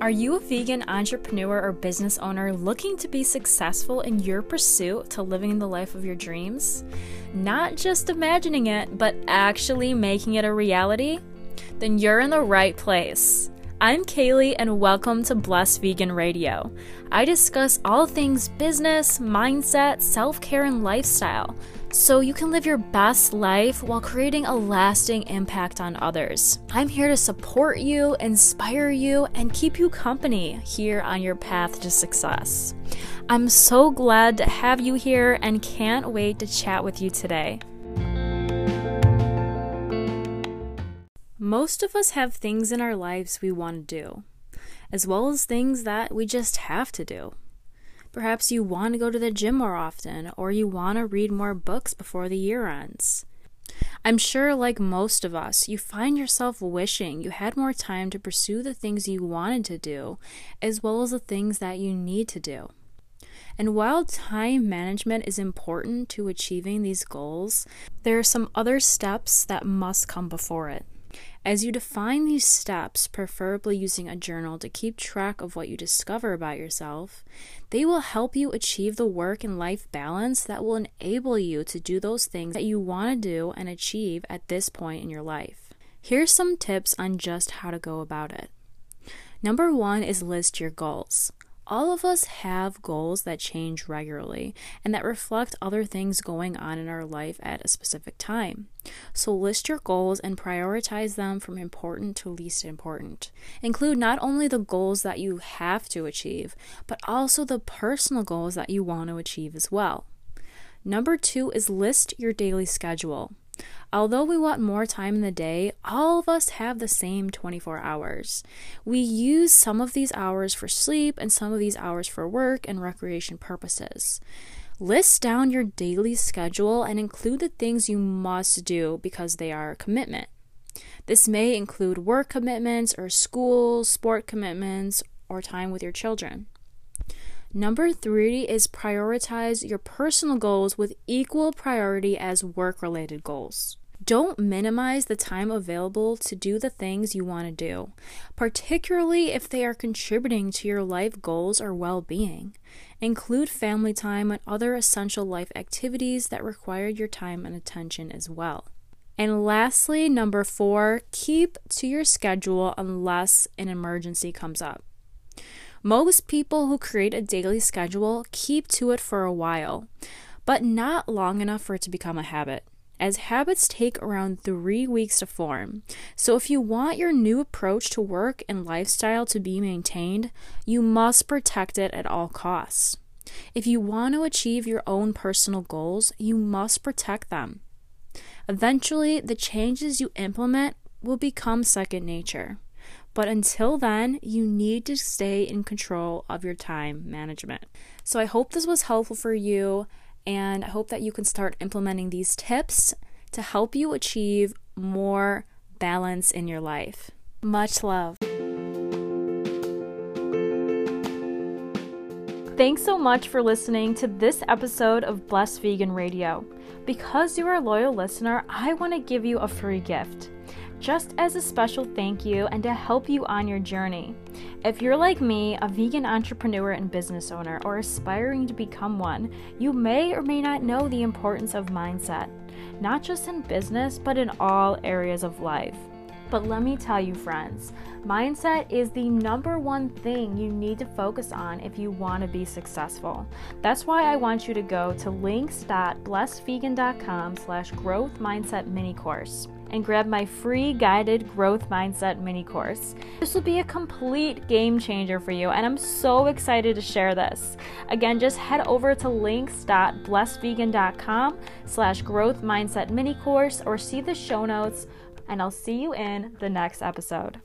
Are you a vegan entrepreneur or business owner looking to be successful in your pursuit to living the life of your dreams? Not just imagining it, but actually making it a reality? Then you're in the right place. I'm Kaylee, and welcome to Blessed Vegan Radio. I discuss all things business, mindset, self care, and lifestyle so you can live your best life while creating a lasting impact on others. I'm here to support you, inspire you, and keep you company here on your path to success. I'm so glad to have you here and can't wait to chat with you today. Most of us have things in our lives we want to do, as well as things that we just have to do. Perhaps you want to go to the gym more often, or you want to read more books before the year ends. I'm sure, like most of us, you find yourself wishing you had more time to pursue the things you wanted to do, as well as the things that you need to do. And while time management is important to achieving these goals, there are some other steps that must come before it. As you define these steps, preferably using a journal to keep track of what you discover about yourself, they will help you achieve the work and life balance that will enable you to do those things that you want to do and achieve at this point in your life. Here's some tips on just how to go about it. Number one is list your goals all of us have goals that change regularly and that reflect other things going on in our life at a specific time. So list your goals and prioritize them from important to least important. Include not only the goals that you have to achieve, but also the personal goals that you want to achieve as well. Number two is list your daily schedule. Although we want more time in the day, all of us have the same 24 hours. We use some of these hours for sleep and some of these hours for work and recreation purposes. List down your daily schedule and include the things you must do because they are a commitment. This may include work commitments or school, sport commitments, or time with your children. Number three is prioritize your personal goals with equal priority as work related goals. Don't minimize the time available to do the things you want to do, particularly if they are contributing to your life goals or well being. Include family time and other essential life activities that require your time and attention as well. And lastly, number four, keep to your schedule unless an emergency comes up. Most people who create a daily schedule keep to it for a while, but not long enough for it to become a habit, as habits take around three weeks to form. So, if you want your new approach to work and lifestyle to be maintained, you must protect it at all costs. If you want to achieve your own personal goals, you must protect them. Eventually, the changes you implement will become second nature. But until then, you need to stay in control of your time management. So I hope this was helpful for you, and I hope that you can start implementing these tips to help you achieve more balance in your life. Much love. Thanks so much for listening to this episode of Blessed Vegan Radio. Because you are a loyal listener, I want to give you a free gift just as a special thank you and to help you on your journey. If you're like me, a vegan entrepreneur and business owner, or aspiring to become one, you may or may not know the importance of mindset, not just in business, but in all areas of life. But let me tell you, friends, mindset is the number one thing you need to focus on if you want to be successful. That's why I want you to go to links.blessedvegan.com slash growth mindset mini course and grab my free guided growth mindset mini course. This will be a complete game changer for you, and I'm so excited to share this. Again, just head over to links.blessedvegan.com slash growth mindset mini course or see the show notes and I'll see you in the next episode.